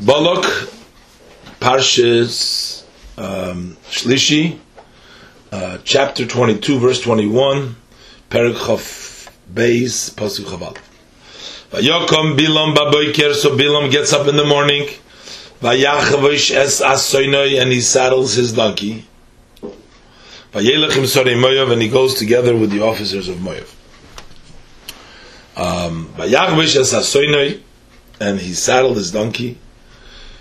Balak, Parshas um, Shlishi, uh, chapter 22, verse 21, Perik Chof Beis, Pasuk Chaval. Vayokom Bilam Baboiker, so Bilam gets up in the morning, Vayachavosh es asoinoi, and he saddles his donkey. Vayelechim Sorei Moav, and he goes together with the officers of Moav. Um, Vayachavosh es asoinoi, and he saddled his donkey.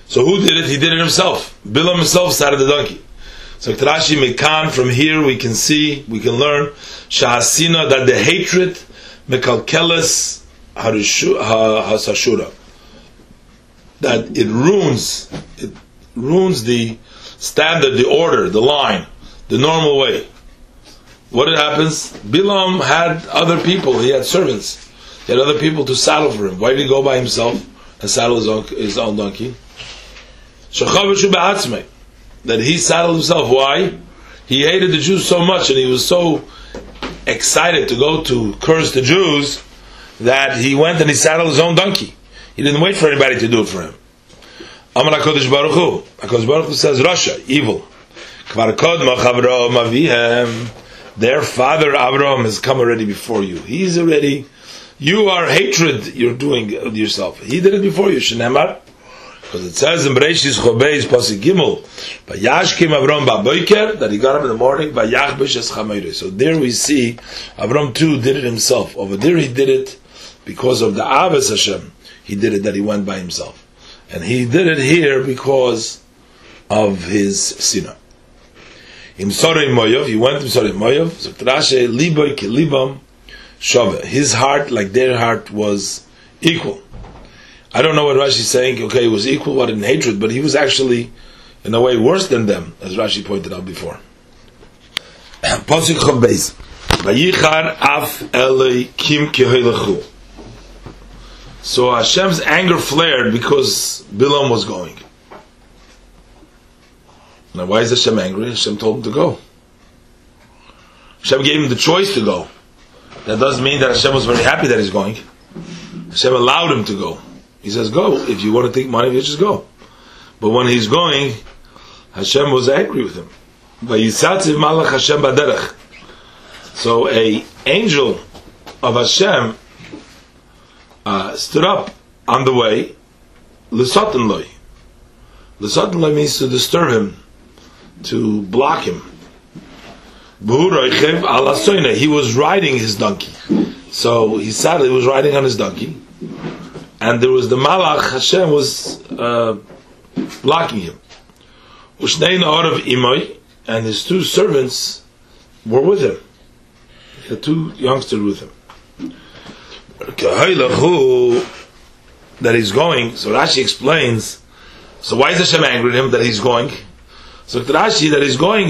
So who did it? He did it himself. Bilam himself on the donkey. So Rashi Mekan, from here we can see, we can learn, Shahasina, that the hatred, Mekalkeles Hasashura, that it ruins, it ruins the standard, the order, the line, the normal way. What happens? Bilam had other people, he had servants, he had other people to saddle for him. Why did he go by himself and saddle his own, his own donkey? That he saddled himself. Why? He hated the Jews so much and he was so excited to go to curse the Jews that he went and he saddled his own donkey. He didn't wait for anybody to do it for him. Amar HaKadosh Baruch Hu. HaKadosh Baruch Hu says, Rasha, evil. Their father Avraham has come already before you. He's already, you are hatred you're doing yourself. He did it before you. Shenemar. Because it says in Bereshis Chobeis Pasik Gimel, Vayashkim Avram Baboiker, that he got up in the morning, Vayachbish Es Chameire. So there we see, Avram too did it himself. Over there he did it because of the Aves Hashem. He did it that he went by himself. And he did it here because of his sinah. In Sorei Moyov, he went to Sorei Moyov, so Trashe Liboy Kilibam Shove. His heart, like their heart, was equal. I don't know what Rashi is saying. Okay, it was equal, what in hatred, but he was actually, in a way, worse than them, as Rashi pointed out before. So Hashem's anger flared because Bilam was going. Now, why is Hashem angry? Hashem told him to go. Hashem gave him the choice to go. That doesn't mean that Hashem was very happy that he's going. Hashem allowed him to go. He says, go. If you want to take money, just go. But when he's going, Hashem was angry with him. So a angel of Hashem uh, stood up on the way. L'satan loy means to disturb him, to block him. He was riding his donkey. So he sadly was riding on his donkey and there was the Malach Hashem was uh, blocking him. Ushnein of Imoy, and his two servants were with him. He had two youngsters with him. That he's going, so Rashi explains. So why is Hashem angry at him that he's going? So Rashi that he's going,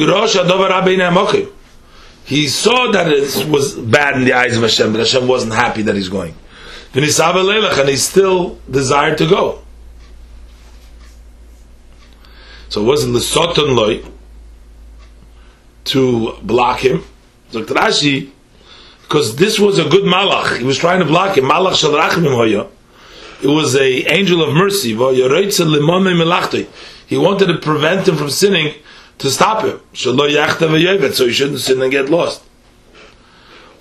He saw that it was bad in the eyes of Hashem, that Hashem wasn't happy that he's going and he still desired to go. So it wasn't the Sotan Loy to block him. So Rashi, because this was a good malach, he was trying to block him. Malach shel rachmim hoya. It was a angel of mercy. He wanted to prevent him from sinning to stop him. So he shouldn't sin and get lost.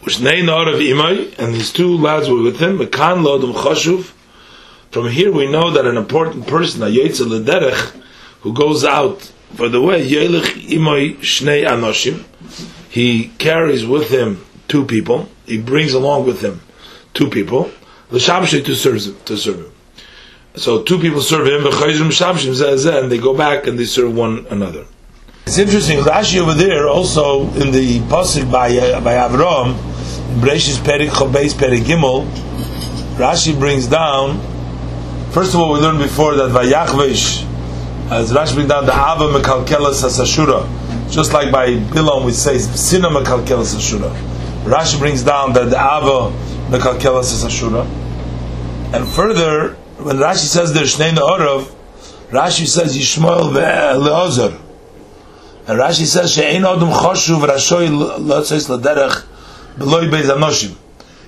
Ushnei Nor of Imai, and these two lads were with him, Mekan Lodum Choshuv. From here we know that an important person, a Yetzel Lederech, who goes out for the way, Yelich Imai Shnei Anoshim, he carries with him two people, he brings along with him two people, L'Shamshi to serve him, to serve him. So two people serve him, and they go back and they serve one another. It's interesting. Rashi over there, also in the pasuk by uh, by Avram, Breshis Perik Chobeis Perik Gimel, Rashi brings down. First of all, we learned before that Vayachvesh, as Rashi brings down the Ava Mekalkelas Asashura, just like by Bilam we say Sina Mekalkelas Asashura. Rashi brings down that the Ava Mekalkelas Asashura, and further when Rashi says there's Shnei Orav, Rashi says Yishmael ve'Eliezer. And Rashi says she'ein odom choshuv rashoy lotzes laderech beloy beis anoshim.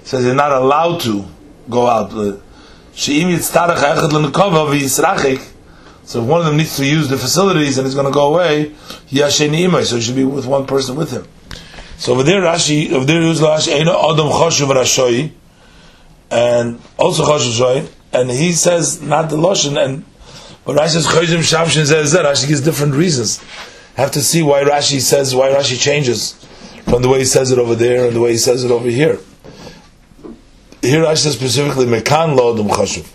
Says you're not allowed to go out. She'im yitztarech echad lenekova v'yisrachik So if one of them needs to use the facilities and he's going to go away, so he should be with one person with him. So over there, Rashi, over there, Rashi, Adam Choshev Rashoi, and also Choshev and he says not the Lashon, and but Rashi says Choshev Shamshin says that, Rashi gives different reasons. Have to see why Rashi says, why Rashi changes from the way he says it over there and the way he says it over here. Here Rashi says specifically, Mekan Lo Adam Choshev.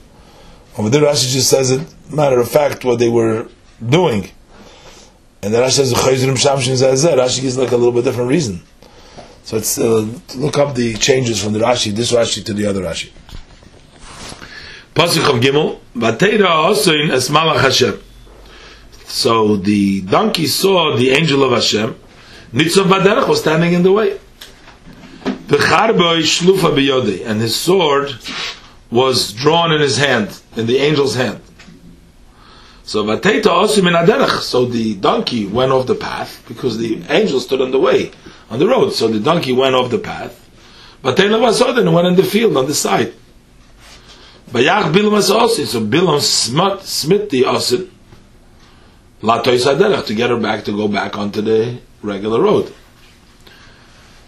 Over there Rashi just says it, matter of fact, what they were doing. And then Rashi says, Chayzrim Shamshin that. Rashi gives like a little bit different reason. So it's, uh, look up the changes from the Rashi, this Rashi to the other Rashi. Pasuk of Gimel, Vateira Osoin Es Malach Hashem. So the donkey saw the angel of Hashem. Nitzov Baderach was standing in the way. V'charboi shlufa biyodi, and his sword was drawn in his hand, in the angel's hand. So Vateita also min aderech. So the donkey went off the path because the angel stood on the way, on the road. So the donkey went off the path. Vateita vasoden went in the field on the side. Bayach Bilam Asosin. So Bilam smut, smit the osin. Latois aderech to get her back to go back onto the regular road.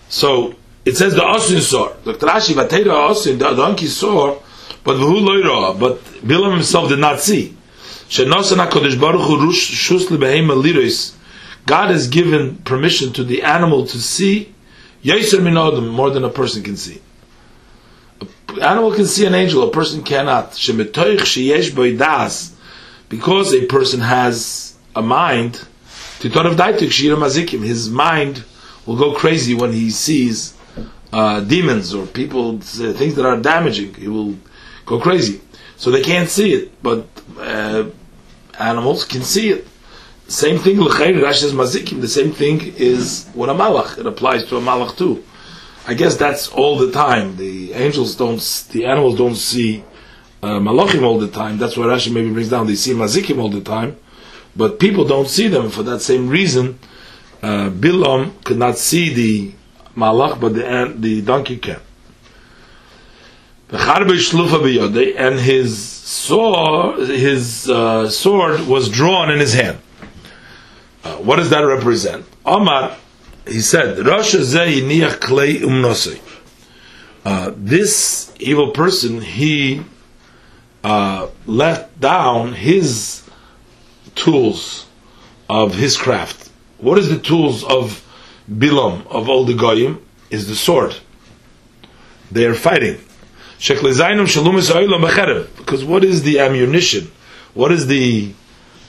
So it says the osin saw. The Rashi Vateita osin, the donkey saw, but who loira? But Bilam himself did not see. God has given permission to the animal to see more than a person can see. An animal can see an angel, a person cannot. Because a person has a mind, his mind will go crazy when he sees uh, demons or people, uh, things that are damaging. He will go crazy. So they can't see it, but uh, animals can see it. Same thing, Rashi mazikim. The same thing is what a malach. It applies to a malach too. I guess that's all the time. The angels don't, the animals don't see uh, malachim all the time. That's why Rashi maybe brings down. They see mazikim all the time, but people don't see them for that same reason. Uh, Bilam could not see the malach, but the the donkey can. And his saw his uh, sword was drawn in his hand. Uh, what does that represent? Omar, he said, uh, This evil person, he uh, let down his tools of his craft. What is the tools of Bilam, of all the Goyim? Is the sword. They are fighting. Because what is the ammunition? What is the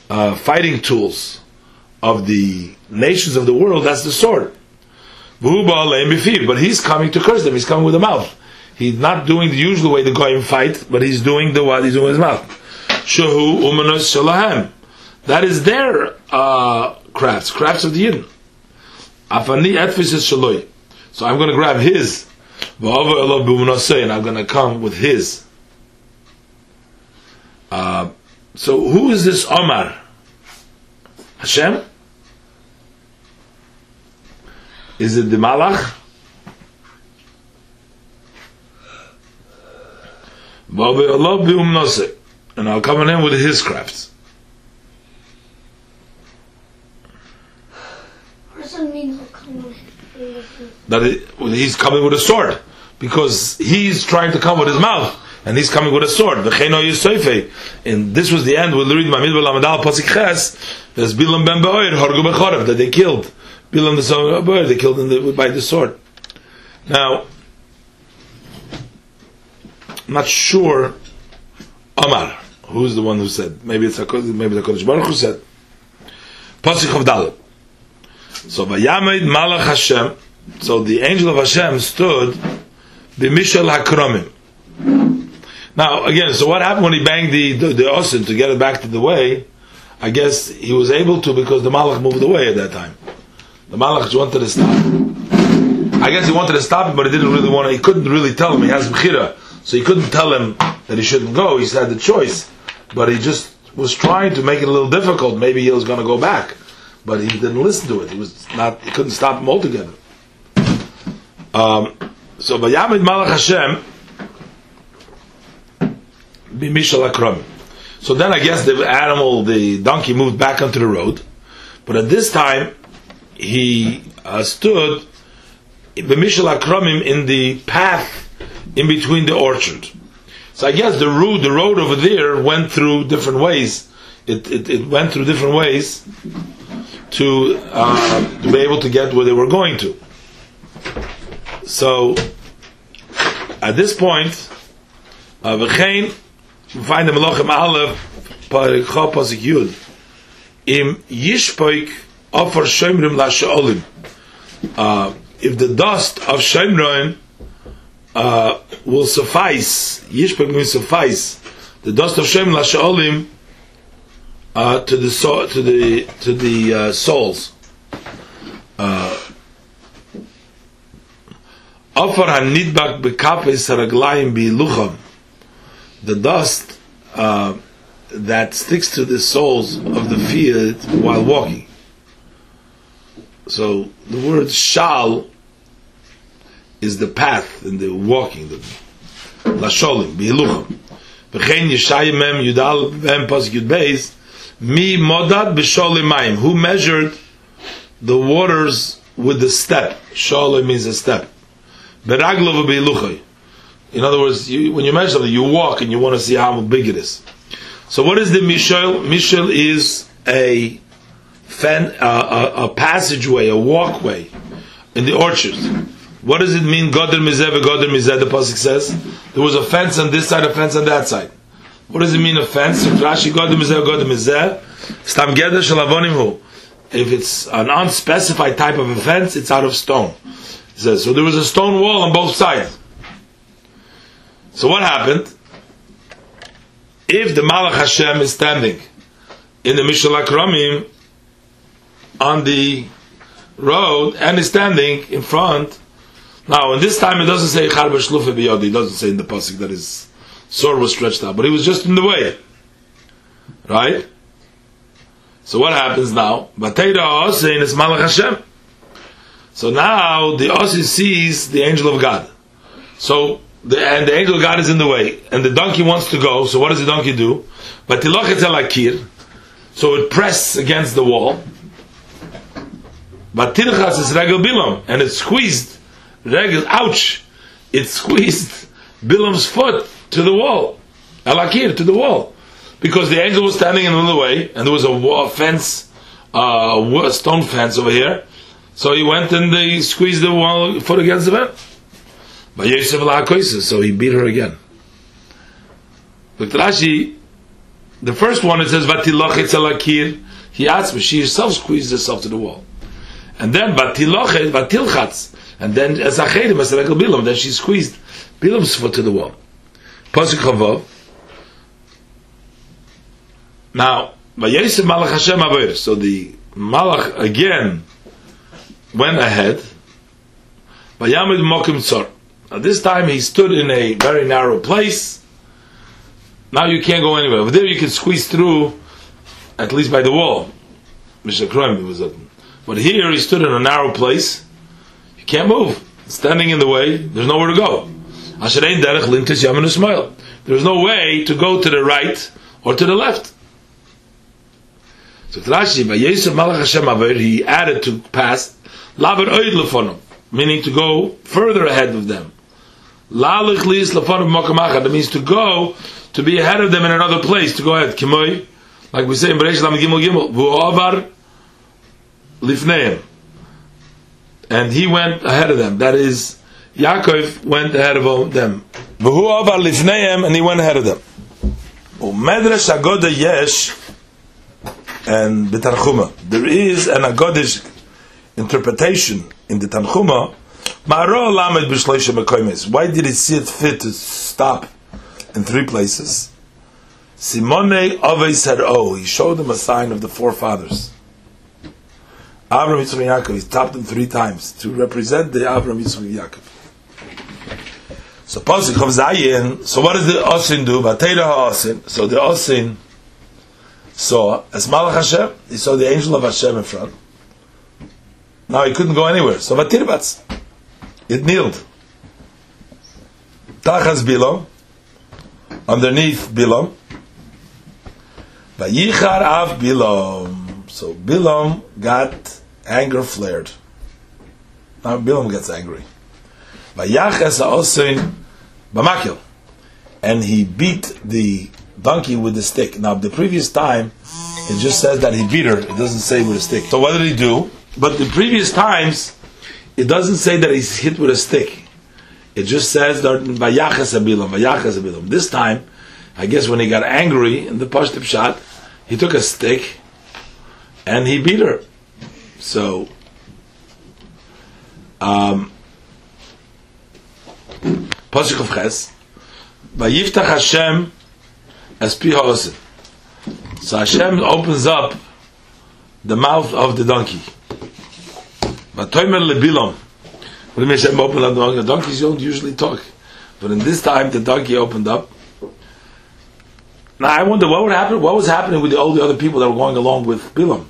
uh, fighting tools of the nations of the world? That's the sword. But he's coming to curse them. He's coming with a mouth. He's not doing the usual way the goyim fight, but he's doing the what he's doing with his mouth. That is their uh, crafts, crafts of the Yidden. Afani etfis shaloi. So I'm going to grab his and I'm going to come with his. Uh, so who is this Omar? Hashem? Is it the Malach? And I'll come in with his crafts. That he's coming with a sword because he's trying to come with his mouth and he's coming with a sword. And this was the end. We'll read Mamid Lamadal Pasik Ches. There's Bilam ben Be'oir Horgu Bechorev that they killed. Bilam the son of Be'oir they killed him by the sword. Now, I'm not sure. Omar, who's the one who said? Maybe it's a, maybe the Kodesh Baruch who said. Pasik of Dalet. So Vayamed Malach Hashem. So the angel of Hashem stood B'mishal hakromim. Now, again, so what happened when he banged the, the, the osin to get it back to the way? I guess he was able to because the malach moved away at that time. The malach wanted to stop. I guess he wanted to stop him, but he didn't really want to, he couldn't really tell him, he has b'chira, so he couldn't tell him that he shouldn't go, he had the choice. But he just was trying to make it a little difficult, maybe he was going to go back. But he didn't listen to it, he was not, he couldn't stop him altogether. Um, so Vayamid Malach Hashem b'mishal. So then I guess the animal, the donkey, moved back onto the road. But at this time, he uh, stood the Mishal Akramim in the path in between the orchard. So I guess the road, the road over there went through different ways. It, it, it went through different ways to, uh, be able to get where they were going to. So at this point, uh, we find the Melachim Aleph, Parikha Pasik Yud, im Yishpoik Offer Shemrim La Sha'olim. Uh, if the dust of Shemron uh, will suffice, Yishpek will suffice, the dust of Shem Lasha'olim uh, to the so, to the to the uh, souls. Uh, Afar hanidbak bekapes raglayim bilucham. The dust uh, that sticks to the soles of the feet while walking. So the word shal is the path and the walking, the lasholim, bihiluchim. V'chein Yeshayim mem yudal v'em pasuk yud mi modad b'sholim mayim, who measured the waters with the step. Sholim means a step. Beraglov v'bihiluchay. In other words, you, when you measure something, you walk and you want to see how big it is. So what is the Mishal? Mishal is a, fen, a, a passageway, a walkway in the orchard. What does it mean? Goder mizeh goder mizeh. The pasuk says there was a fence on this side, a fence on that side. What does it mean? A fence? Rashi goder mizeh goder mizeh. Stam geder shalavonim hu. If it's an unspecified type of a fence, it's out of stone. It says so. There was a stone wall on both sides. So what happened? If the Malach Hashem is standing in the Mishal Akramim on the road and is standing in front now, in this time, it doesn't say Charba Shlufa Biyodi, it doesn't say in the Pasuk that his sword was stretched out, but he was just in the way. Right? So what happens now? So now the Osin sees the angel of God. So the, and the angel of God is in the way, and the donkey wants to go. So what does the donkey do? But akir, so it presses against the wall. But tirchas is regel bilam, and it squeezed regel, ouch, it squeezed Bilam's foot to the wall, alakir, to the wall. Because the angel was standing in the way, and there was a wall, fence, uh, a stone fence over here. So he went and they squeezed the wall, foot against the fence. But Yosef so he beat her again. But Rashi, the first one it says Vatilochet alakir. He asked me, she herself squeezed herself to the wall. And then Vatilochet, Vatilchatz. And then as Achedim, then she squeezed Bilam's foot to the wall. Pasuk Chavav. Now, Vayesim Malach Hashem Avir. So the Malach again went ahead. Vayamid Mokim Tzor. Now this time he stood in a very narrow place. Now you can't go anywhere. But there you can squeeze through, at least by the wall. Was But here he stood in a narrow place. You can't move. Standing in the way, there's nowhere to go. There's no way to go to the right or to the left. So Rashi, he added to past, meaning to go further ahead of them. That means to go to be ahead of them in another place, to go ahead. like we say in Beresh Lam Gimel Gimel, lifneim and he went ahead of them. That is, Yaakov went ahead of them. And he went ahead of them. Medrash Agoda Yesh and the Tanchuma. There is an Agodish interpretation in the Tanchuma. Why did he see it fit to stop in three places? Simone Ove said, Oh, he showed them a sign of the forefathers. Avram Yitzchak Yaakov. He's tapped them three times to represent the Avram Yitzchak Yaakov. So Pasuk of Zayin. So what does the Osin do? Vatera Osin. So the Osin saw as Malach Hashem. He saw the angel of Hashem in front. Now he couldn't go anywhere. So Vatirbatz. It kneeled. Tachas Bilam. Underneath Bilam. Vayichar av Bilam. So Bilam got anger flared. Now Bilam gets angry. Vayaches also Bamakil. And he beat the donkey with the stick. Now the previous time, it just says that he beat her. It doesn't say with a stick. So what did he do? But the previous times, it doesn't say that he's hit with a stick. It just says that Vayaches Bilam, Vayaches Bilam. This time, I guess when he got angry in the Pashtip shot, he took a stick and he beat her. So, um, Pasuk of Ches, Vayiftach Hashem as pi So Hashem opens up the mouth of the donkey. Do you mean Hashem opened up the donkey? Donkeys don't usually talk. But in this time, the donkey opened up. Now I wonder what would happen. What was happening with the, all the other people that were going along with Bilam?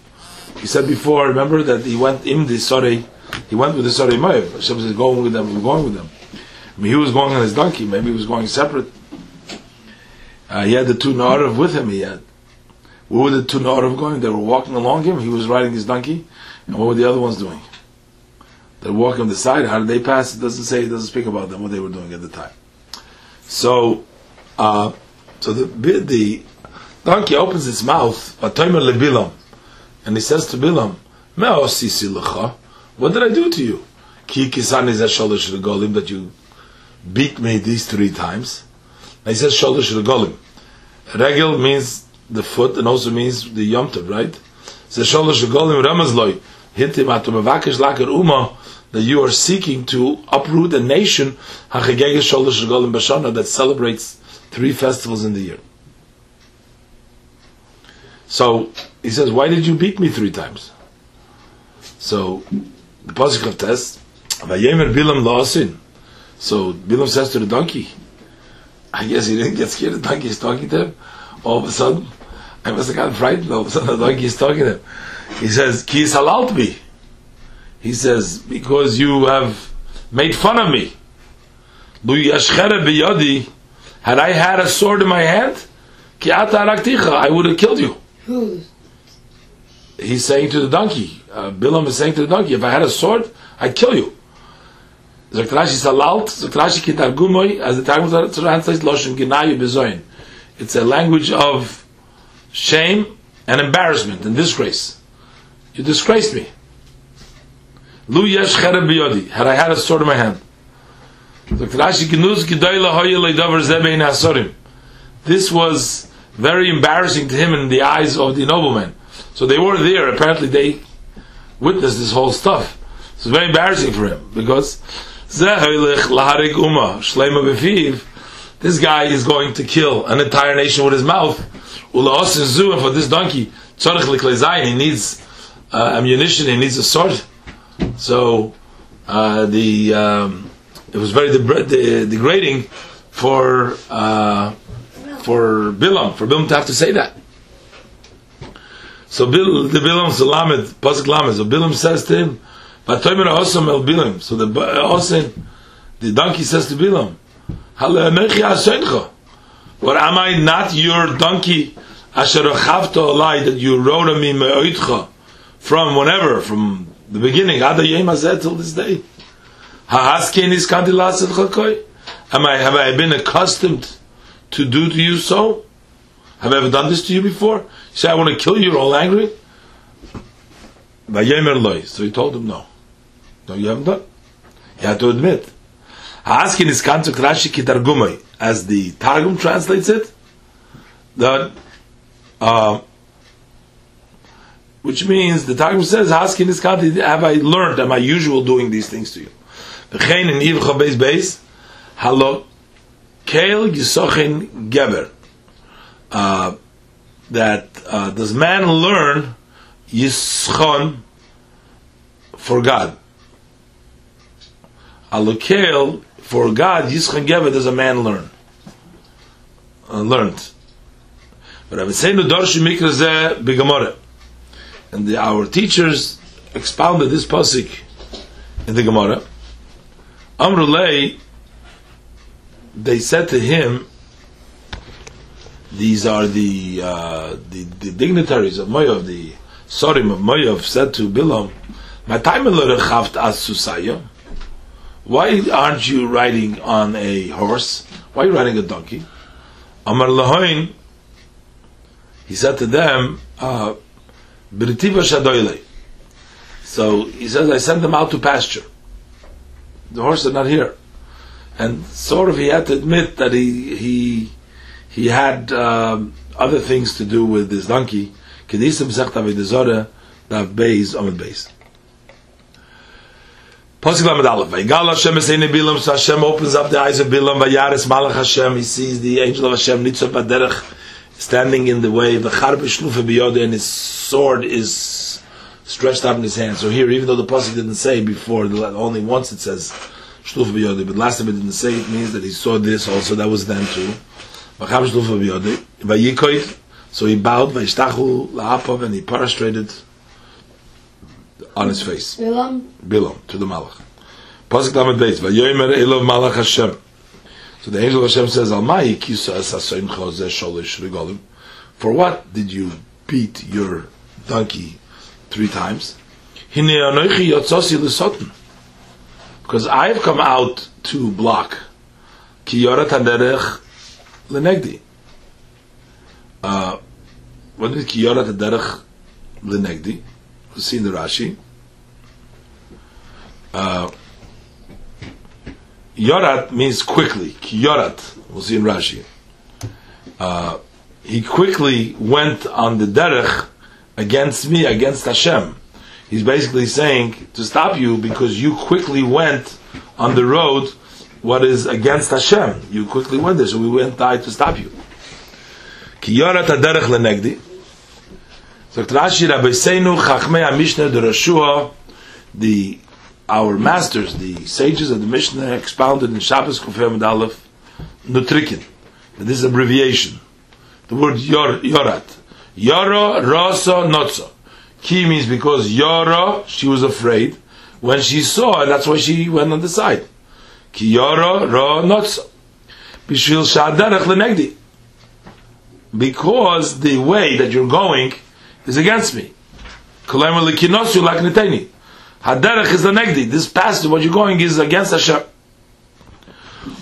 He said before. Remember that he went in the sorry. He went with the sorry Moav. Hashem was going with them. we're Going with them. I mean, he was going on his donkey. Maybe he was going separate. Uh, he had the two Na'arav with him. He had. Where were the two Na'arav going? They were walking along him. He was riding his donkey. And what were the other ones doing? They're walking on the side. How did they pass? It doesn't say. It doesn't speak about them. What they were doing at the time. So, uh, so the the donkey opens its mouth. And he says to Bilam, What did I do to you? Ki that you beat me these three times. And he says sholosh regolim. Regel means the foot and also means the yomtiv, right? says sholosh regolim ramazloi. Hit him at laker uma that you are seeking to uproot a nation that celebrates three festivals in the year. So he says, "Why did you beat me three times?" So the pasuk of test, "Vayemer Bilam la'asin." So Bilam says to the donkey, I guess he didn't get scared. The donkey is talking to him. All of a sudden, I must have gotten frightened. All of a sudden, the donkey is talking to him. He says, "Ki halal me." He says, "Because you have made fun of me." Had I had a sword in my hand, I would have killed you. He's saying to the donkey. Uh, Bilam is saying to the donkey, "If I had a sword, I'd kill you." Sagt Rashi Salalt, sagt Rashi Kitargumoy, as the Targum translates Loshem Ginayu Bezoin. It's a language of shame and embarrassment and disgrace. You disgraced me. Lu yesh cherem biyodi. Had I had a sword in my hand. Sagt Rashi Ginuz Gidoyla Hoye Leidover Zebein Hasorim. This was very embarrassing to him in the eyes of the noblemen. So they were there. Apparently they witnessed this whole stuff. It's very embarrassing for him because this guy is going to kill an entire nation with his mouth. And for this donkey, he needs uh, ammunition, he needs a sword. So uh, the um, it was very degrading for uh, for Bilam, for Bilam to have to say that. So Bil, the Bilam Lamed, so Bilam says to him, but Tomer Osam El Bilam. So the Osin, the donkey says to Bilam, What am I not your donkey? Asher Alai that you rode on me me'oitcha from whenever, from the beginning, Ada Yem Hazet till this day. Ha'askin is kandilas chakoy. Am I have I been accustomed to do to you so? Have I ever done this to you before? You say I want to kill you, you're all angry. So he told him no. No, you haven't done. You have to admit. Asking is kantuk Rashi kitargumai. As the Targum translates it, that, uh, which means the Targum says, asking is kantuk, have I learned, am I usual doing these things to you? V'chein in Yivcha Beis Beis, halo keil yisochin geber. Uh, that uh, does man learn yischon for God? Alukel, for God, Yischan Geva, does a man learn? Uh, learned. But I would say no Dorshi Mikra Bigamore. And the, our teachers expounded this pasuk in the Gemara. Amrulay, they said to him, these are the, uh, the, the dignitaries of Moav, the Sorim of Moav said to Bilam, "My time as Susaya. Why aren't you riding on a horse? Why are you riding a donkey?" Amar Lahoin, he said to them, uh, So he says, I sent them out to pasture. The horse are not here. And sort of he had to admit that he he he had um, other things to do with this donkey. Kedisim Zechta Vedizora, Dav Beis, Amid Beis. Pasuk Lamed Aleph. Vayigal Hashem Eseini Bilam, so Hashem opens up the eyes of Bilam, Vayaris Malach Hashem, he sees the angel of Hashem, Nitzav Baderech, standing in the way, the Charbe Shlufa Biyode, and his sword is stretched out in his hand. So here, even though the Pasuk didn't say before, only once it says Shlufa Biyode, but last time it didn't say, it means that he saw this also, that was then too. Vacham Shlufa Biyode, Vayikoid, so he bowed, Vayishtachu La'apov, and he prostrated on his face. Bilam? Bilam, to the Malach. Pasuk Lamed Beis, Elov Malach Hashem. So the angel of Hashem says, Almai kisa es hasoim chozeh sholish. For what did you beat your donkey three times? Hine anoichi yotzosi. Because I have come out to block. Ki yorat haderech lenegdi. Uh, what is ki yorat haderech lenegdi? We see in the Rashi. Uh, Yorat means quickly. Yorat. We'll see in Rashi. Uh, he quickly went on the derech against me, against Hashem. He's basically saying to stop you because you quickly went on the road what is against Hashem. You quickly went there, so we went die to stop you. Ki yorat derech lenegdi. So Rashi Rabbi Seinu Chachmei HaMishnah the Rashua, the our masters, the sages of the Mishnah, expounded in Shabbos Amid Aleph, Nutrikin. This is abbreviation. The word yor, Yorat. Yoro, Rosa, Notso. Ki means because Yoro, she was afraid. When she saw it, that's why she went on the side. Ki Yoro, Ro, Notso. Bishvil Shadarach Lenegdi. Because the way that you're going is against me. Haderech is the negdi. This passage, what you're going is against Hashem.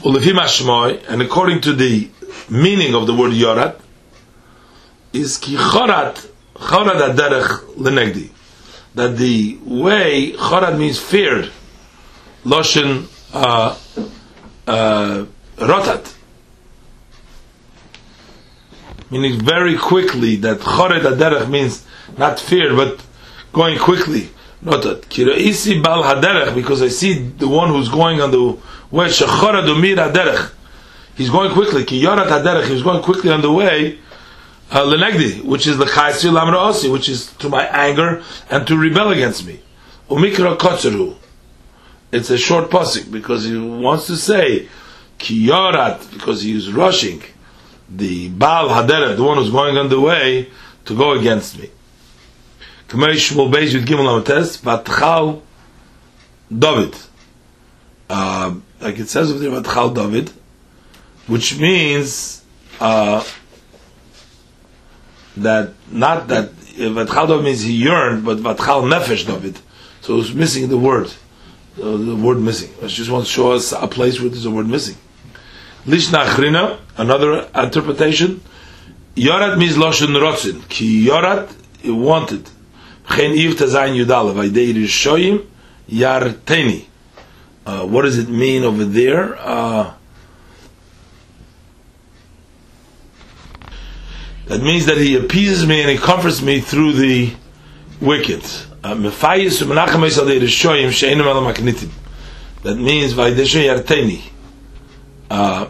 And according to the meaning of the word yorat, is ki chorat, chorat haderech lenegdi. That the way, chorat means feared. Loshen uh, uh, rotat meaning very quickly. That chored haderech means not fear, but going quickly. Not that kiraisi bal haderech because I see the one who's going on the way shechorad umir haderech. He's going quickly. Ki yorat haderech. He's going quickly on the way. Uh, lenegdi, which is the chaysir lamra osi, which is to my anger and to rebel against me. Umikra kotzeru. It's a short pasuk because he wants to say ki because he's rushing the Baal Haderet, the one who's going on the way, to go against me. Shmuel Beis Yud Gimel Amates, Vatchal David. Uh, like it says over there, Vatchal David, which means uh, that, not that, Vatchal David means he yearned, but Vatchal Nefesh David. So it's missing the word. Uh, the word missing. I just want to show us a place where there's a word missing. Lishna Achrina, another interpretation. Yorat means Loshen Rotzin. Ki Yorat, he wanted. Chen Iv Tazayin Rishoyim. Uh, what does it mean over there? Uh, that means that he appeases me and he comforts me through the wicked. Uh, that means. Uh,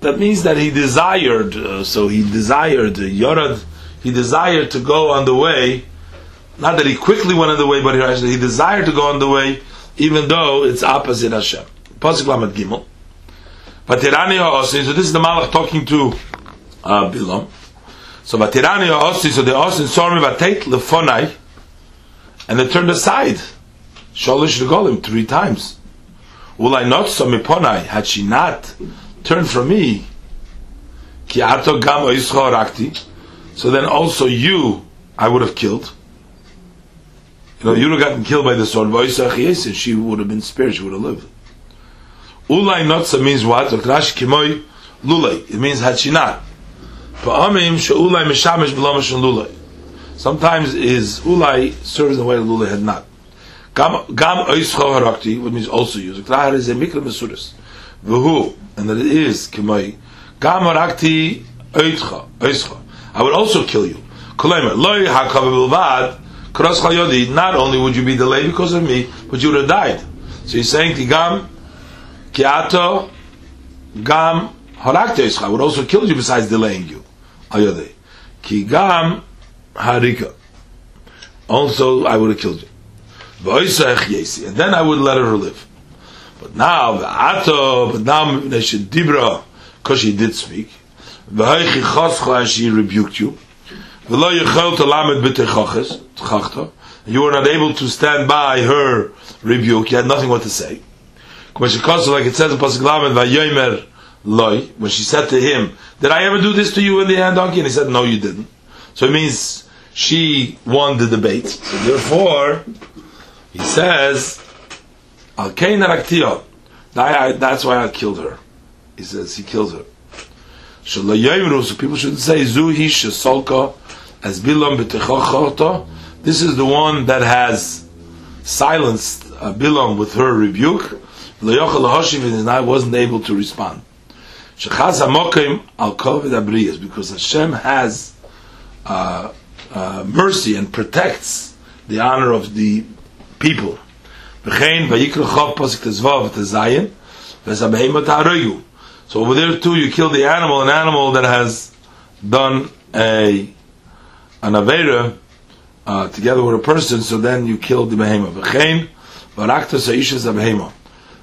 that means that he desired, uh, so he desired, uh, Yorad, he desired to go on the way, not that he quickly went on the way, but he, he desired to go on the way, even though it's opposite Hashem. Pasuk Lamed Gimel. Vatirani ha'osin, so this is the Malach talking to uh, Bilam. So Vatirani ha'osin, so the osin saw me vatet lefonai, and they turned aside. Sholish regolim, three times. Will I not so miponai? Had she not turned from me, Ki ato gam oischo rakti. So then also you, I would have killed. You know, you would have gotten killed by the sword. And she would have been spared. She would have lived. Ulay notza means what? Rashi kimoy lulay. It means had she not. Pa'amim she'ulay mishamish b'lomash lulay. Sometimes is ulay serves in the way lulay had not. Gam gam oischo harakti, which means also used. Krahar is a mikra mesuris. V'hu, and that it is kimoy. Gam harakti oischa. I would also kill you. Kolemer, loy hakav bilvad, chayodi, not only would you be delayed because of me, but you would have died. So he's saying, Tigam, kiato, gam, harakte I would also kill you besides delaying you. Ayode. Ki gam, harika. Also, I would have killed you. And then I would let her live. But now, ato, but now, dibra, because she did speak. V'haychi choscha as she rebuked you. V'lo yichol talamed b'techoches, tchachta. You were not able to stand by her rebuke. You had nothing what to say. When she calls like it says in Pasuk Lamed, Vayomer loy, when she said to him, did I ever do this to you in the hand donkey? And he said, no, you didn't. So it means she won the debate. So therefore, he says, Al That's why I killed her. He says he kills her. So people shouldn't say Zuhi Shesolka as Bilam b'techochota. This is the one that has silenced uh, Bilam with her rebuke. And I wasn't able to respond. Shechaz hamokim al kovid because Hashem has uh, uh, mercy and protects the honor of the people. V'chein chov posik tezvav tezayin so over there too, you kill the animal, an animal that has done a an avera uh, together with a person. So then you kill the behema. V'chein v'arakta sa'ishes behema.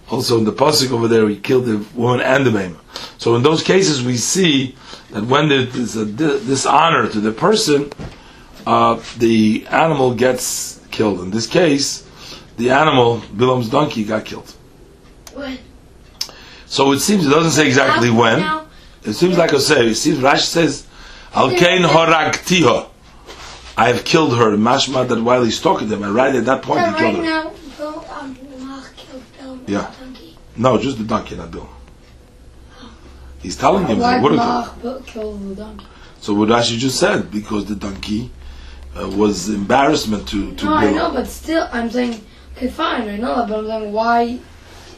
Also in the pasuk over there, we killed the woman and the behema. So in those cases, we see that when there is a dishonor to the person, uh, the animal gets killed. In this case, the animal, Bilam's donkey, got killed. What? So it seems it doesn't say exactly when. It seems like I say. It seems Rashi says, "Al kain horagtiha." I have killed her. Mashma that while he's talking to them, and right at that point he killed her. Um, yeah. No, just the donkey, not Bill. He's telling him Why what kill the donkey? So what Rashi just said, because the donkey uh, was embarrassment to to No, Bill. I know, but still, I'm saying, okay, fine, I know that, but I'm saying, why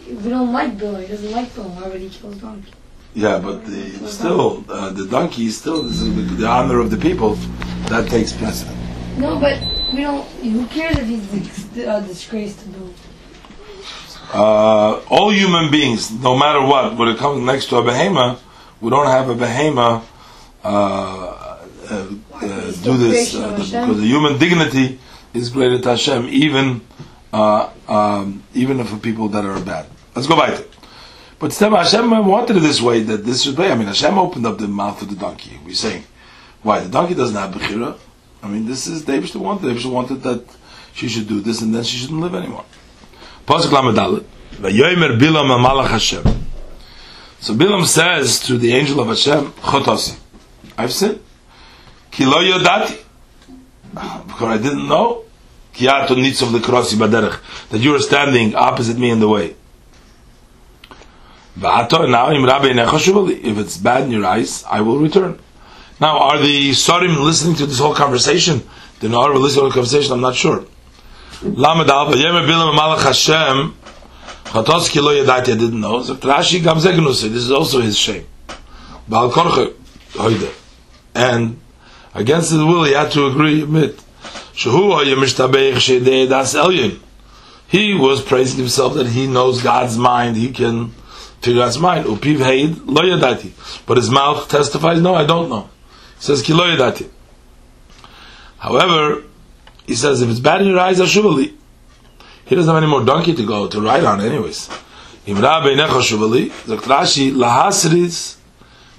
we don't like Bill. He doesn't like Bill. Why would he kill his donkey? Yeah, but the, still, uh, the donkey is still the, the, honor of the people. That takes precedent. No, but we don't. Who cares if he's a uh, disgrace to Bill? Uh, all human beings, no matter what, when it comes next to a behema, we don't have a behema uh, uh, uh do this because the human dignity is greater to Hashem, even um, even for people that are bad. Let's go by it. But Hashem wanted it this way, that this should be. I mean, Hashem opened up the mouth of the donkey. We're saying, why? The donkey doesn't have Bechira. I mean, this is, David wanted. David wanted that she should do this and then she shouldn't live anymore. So Bilam says to the angel of Hashem, I've sinned. Kilo Yodati. Because I didn't know. That you are standing opposite me in the way. If it's bad in your eyes, I will return. Now, are the Sarim listening to this whole conversation? The Nahar will listen to the conversation, I'm not sure. Chatoski lo yadati, I didn't know. So Rashi Gamzegnuse, this is also his shame. Baal Korche, Hoide. And against his will, he had to agree, admit. He was praising himself that he knows God's mind, he can to God's mind. Upiv. But his mouth testifies, no, I don't know. He says ki. However, he says if it's bad in your eyes, ashuvali. He doesn't have any more donkey to go to ride on, anyways.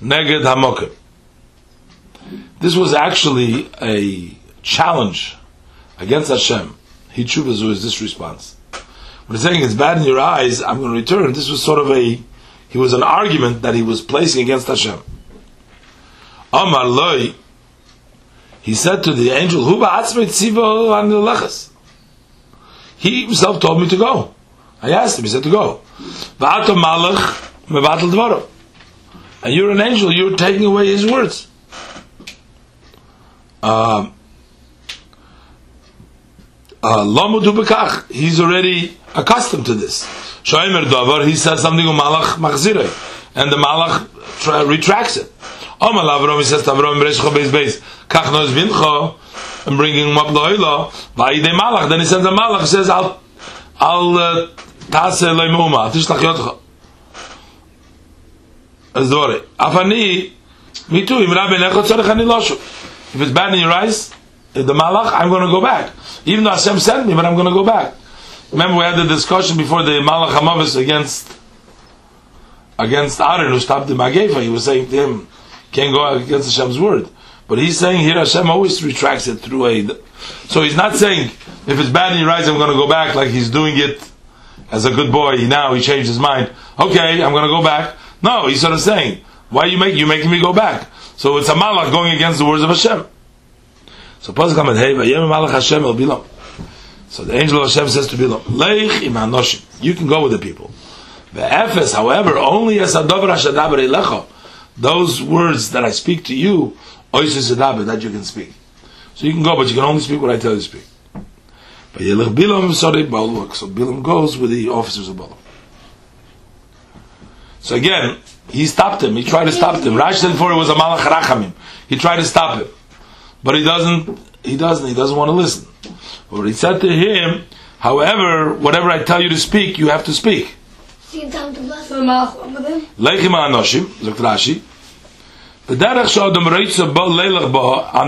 Neged. This was actually a challenge against Hashem. He tshuva is this response. When he's saying it's bad in your eyes, I'm going to return. This was sort of a, he was an argument that he was placing against Hashem. Amar loy, he said to the angel, Hu ba'atzmei tziva an lechas. He himself told me to go. I asked him, he said to go. And you're an angel, you're taking away his words. Um, uh, he's already accustomed to this. Shoimer Dover, he says something on Malach Machzire, and the Malach tra- retracts it. Omal Avram, he says to Avram, Bereshcho Beis Beis, Kach Noz Vincho, and bringing him up Lo'ila, Va'idei Malach, then he sends a Malach, he says, Al, Al, uh, Tase Loi Meuma, Tishlach Yotcha. As Dore. Afani, me too, Im Rabbi Necho Tzorech Ani Loshu. If it's bad in your eyes, the Malach, I'm going to go back. Even though Hashem sent me, but I'm going to go back. Remember, we had the discussion before the Malach Hamavis against against Aaron who stopped the Magefa. He was saying to him, "Can't go against Hashem's word." But he's saying here Hashem always retracts it through a. So he's not saying if it's bad in your eyes, I'm going to go back. Like he's doing it as a good boy. Now he changed his mind. Okay, I'm going to go back. No, he's sort of saying, "Why you make you making me go back?" So it's a malach going against the words of Hashem. So Pasuk Hamad Hey, Vayem Malach Hashem El Bilam. So the angel of Hashem says to Bilam, Leich im Hanoshim. You can go with the people. The Ephes, however, only as Adover Hashadaber Elecha. Those words that I speak to you, Oisus Adaber, that you can speak. So you can go, but you can only speak what I tell you to speak. But Yelech Bilam Sorry Baluk. So Bilam goes with the officers of Balaam. So again, he stopped him. He tried to stop him. Rashi said before it was a Malach Rachamim. He tried to stop him. But he doesn't, he doesn't, he doesn't want to listen. But he said to him, however, whatever I tell you to speak, you have to speak. On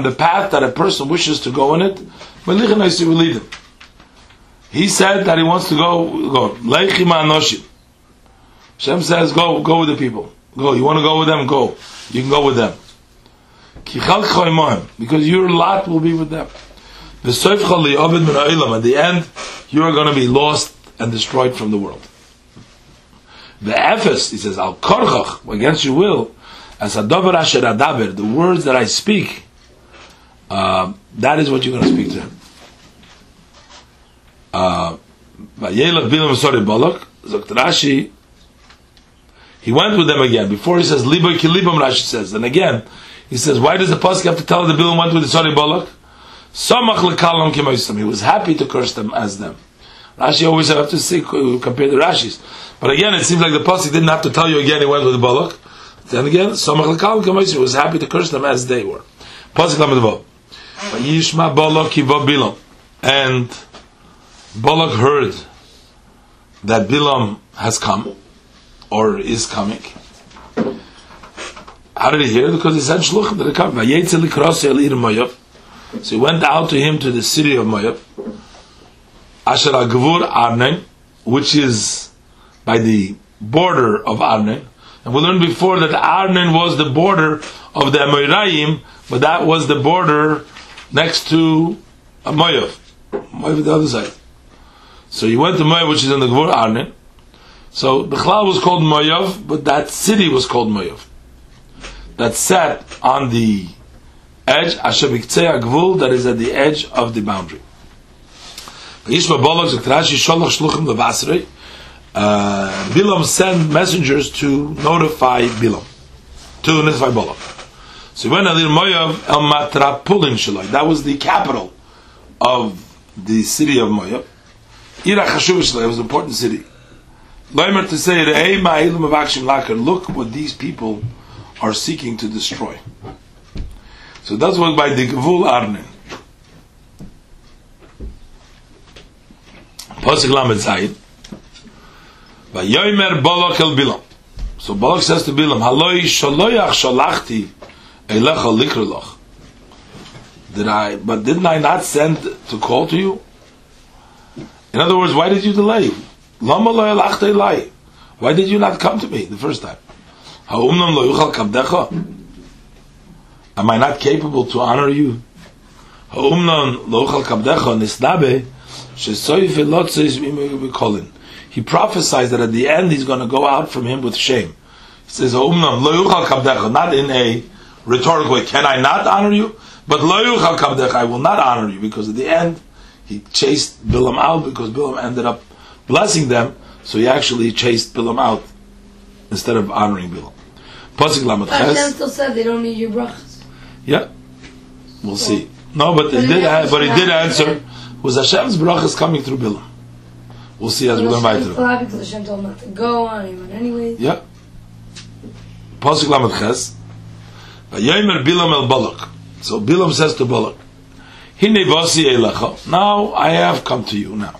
the path that a person wishes to go in it, will lead him. He said that he wants to go, go. Hashem says, go, go with the people. Go. You want to go with them? Go. You can go with them. Because your lot will be with them. At the end, you are going to be lost and destroyed from the world. The Ephes, he says, al korchach, against your will, as a dover asher adaber, the words that I speak, uh, that is what you're going to speak to him. Uh, he went with them again. Before he says, Liba kilibam, Rashi says. And again, he says, why does the Pasuk have to tell the Bilam went with the sorry balak? Samach lekalam kimoisam. He was happy to curse them as them. Rashi always have to see, compare the Rashis. But again, it seems like the Pasuk didn't have to tell you again he went with the balak. Then again, Samach lekalam kimoisam. He was happy to curse them as they were. Pasuk lamed Yishma balak kiva Bilam. And Balak heard that Bilam has come or is coming. How did he hear? Because he said shluchim that come. So he went out to him to the city of Moab, Asher Agvur Arnen, which is by the border of Arnen. And we learned before that Arnen was the border of the Amoraim, but that was the border next to Moab. Moab the other side. So he went to Moab, which is in the Gvur Arnen. So Bechlal was called Moav, but that city was called Moav. That sat on the edge, Ashabiktzei Agvul, that is at the edge of the boundary. Uh, Bilam sent messengers to notify Bilam, to notify Balak. So when Alir Moav El Matrapulin Shalai, that was the capital of the city of Moav. Ira Chashuv was an important city. Leimer to say, look what these people are seeking to destroy. So that's what by the Gvul. Pasuk Lamed Zayin. Vayomer Balak el Bilam. So Balak says to Bilam, Haloi shaloyach shalachti elecha likrolach. Did I, but didn't I not send to call to you? In other words, why did you delay? Why did you not come to me the first time? Am I not capable to honor you? He prophesies that at the end he's going to go out from him with shame. He says, not in a rhetorical way, can I not honor you? But lo yuchal I will not honor you because at the end he chased Bilam out because Bilam ended up blessing them, so he actually chased Bilam out instead of honoring Bilam. Pasuk Lamed Hashem Ches. still said they don't need your brachas. Yeah, we'll see. No, but But he it did. happens But to did answer. Was Hashem's brachas coming through Bilam? We'll see as we Hashem weiter. because Hashem told him not to go on, he went anyways. Yeah. Pasuk Lamed Ches. Vayomer Bilam el Balak. So Bilam says to Balak, Hine vasi elecha. Now I have come to you now.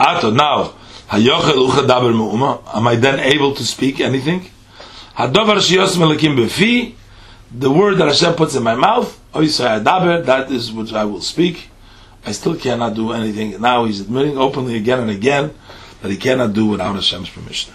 Ato now. Hayochel ucha daber me'uma. Am I then able to speak anything? Hadovar shiyos melekim befi. The word that Hashem puts in my mouth. Oisai adaber. That is what I will speak. I still cannot do anything. Now he's admitting openly again and again that he cannot do without Hashem's permission.